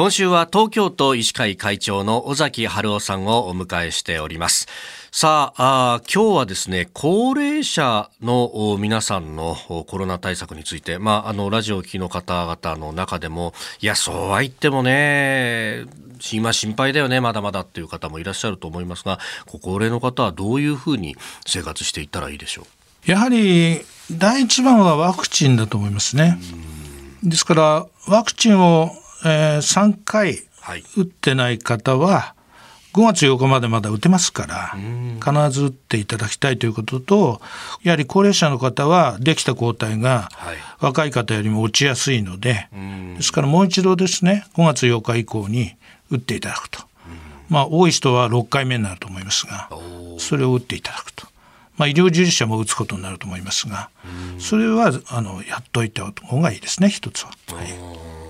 今週は東京都医師会会長の尾崎春夫さんをお迎えしておりますさああ今日はですね高齢者の皆さんのコロナ対策について、まあ、あのラジオを聴きの方々の中でもいやそうは言ってもね今心配だよねまだまだっていう方もいらっしゃると思いますがご高齢の方はどういうふうに生活していったらいいでしょう？やはり第一番はワクチンだと思いますね。ですからワクチンを、えー、3回打ってない方は、5月8日までまだ打てますから必ず打っていただきたいということとやはり高齢者の方はできた抗体が若い方よりも落ちやすいのでですからもう一度ですね5月8日以降に打っていただくと。まあ多い人は6回目になると思いますがそれを打っていただくと。まあ、医療従事者も打つことになると思いますが、それはあのやっといた方がいいですね、一つは。はい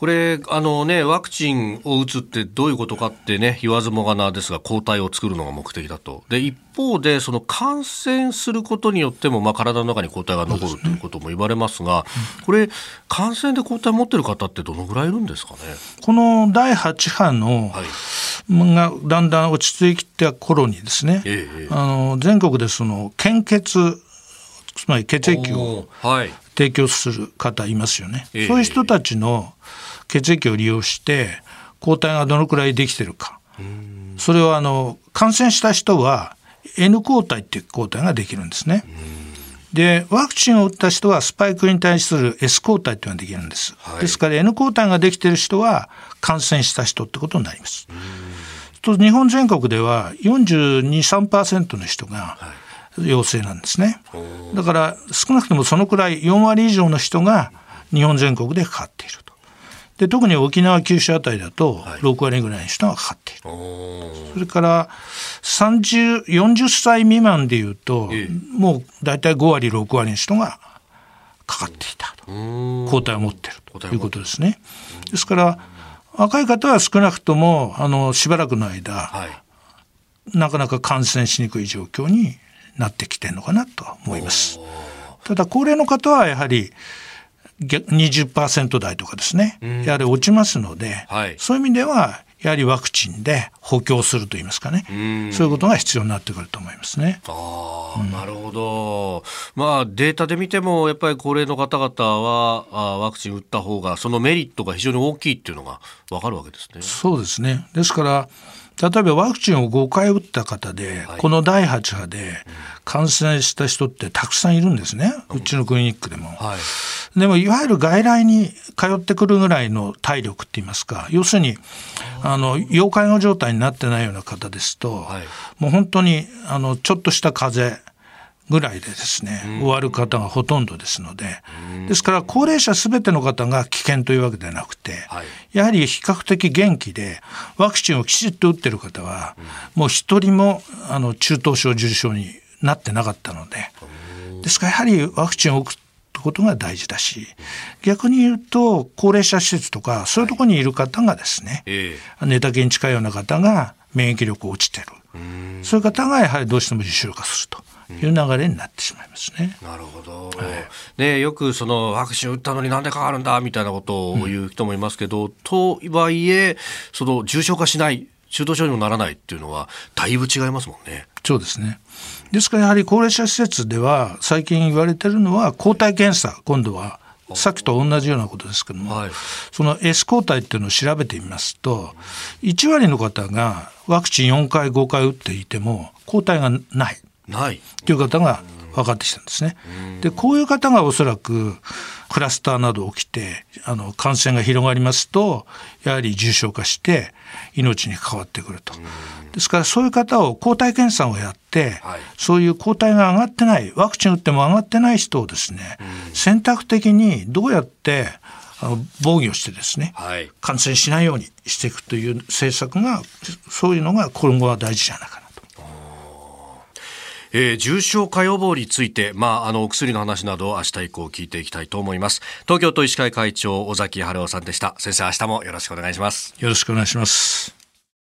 これあの、ね、ワクチンを打つってどういうことかってね言わずもがなですが抗体を作るのが目的だと。で一方でその感染することによっても、まあ、体の中に抗体が残るということも言われますが、これ感染で抗体を持ってる方ってどのぐらいいるんですかね？この第8波の、はい、がだんだん落ち着いた頃にですね、ええ、あの全国でその献血つまり血液を提供する方いますよね、はい、そういう人たちの血液を利用して抗体がどのくらいできてるか。それはあの感染した人は N 抗体っていう抗体ができるんですね。でワクチンを打った人はスパイクに対する S 抗体っていうのができるんです、はい、ですから N 抗体ができてる人は感染した人ってことになります。と日本全国では423%の人が陽性なんですね。だから少なくともそのくらい4割以上の人が日本全国でかかっているとで特に沖縄九州あたりだと6割ぐらいの人がかかっている、はい、それから3040歳未満でいうと、ええ、もう大体5割6割の人がかかっていたと。抗体を持っていると。いうことですね。ですから若い方は少なくともあのしばらくの間、はい、なかなか感染しにくい状況になってきてるのかなと思います。ただ高齢の方はやはり20%台とかですね、やはり落ちますので、はい、そういう意味ではやはりワクチンで補強するといいますかね、うそういうことが必要になってくると思いますね。あうん、なるほど、まあ、データで見ても、やっぱり高齢の方々はあワクチン打った方が、そのメリットが非常に大きいっていうのが分かるわけですね。そうですね。ですから例えばワクチンを5回打った方で、はい、この第8波で感染した人ってたくさんいるんですね、うちのクリニックでも。はい、でもいわゆる外来に通ってくるぐらいの体力って言いますか要するにあの要介護状態になってないような方ですと、はい、もう本当にあのちょっとした風邪ぐらいでですね、終わる方がほとんどですので、ですから高齢者すべての方が危険というわけではなくて、やはり比較的元気で、ワクチンをきちっと打ってる方は、もう一人もあの中等症、重症になってなかったので、ですからやはりワクチンを打つことが大事だし逆に言うと高齢者施設とかそういうところにいる方がですね、はい、寝たきに近いような方が免疫力落ちてるそういう方がやはりどうしても重症化すると。いう流れになってしまいますね。なるほど。はい、ねよくそのワクチン打ったのになんでかかるんだみたいなことを言う人もいますけど、うん、とはいえその重症化しない中等症にもならないっていうのはだいぶ違いますもんね。そうですね。ですからやはり高齢者施設では最近言われてるのは抗体検査今度はさっきと同じようなことですけども、はい、その S 抗体っていうのを調べてみますと1割の方がワクチン4回5回打っていても抗体がない。ない。という方が分かってきたんですね。でこういう方がおそらくクラスターなど起きてあの感染が広がりますとやはり重症化して命に関わってくると。ですからそういう方を抗体検査をやって、はい、そういう抗体が上がってないワクチン打っても上がってない人をですね、選択的にどうやって防御してですね、はい、感染しないようにしていくという政策がそういうのが今後は大事じゃないかなと。えー、重症化予防について、まあ、あのお薬の話などを明日以降聞いていきたいと思います。東京都医師会会長尾崎春夫さんでした。先生明日もよろしくお願いします。よろしくお願いします。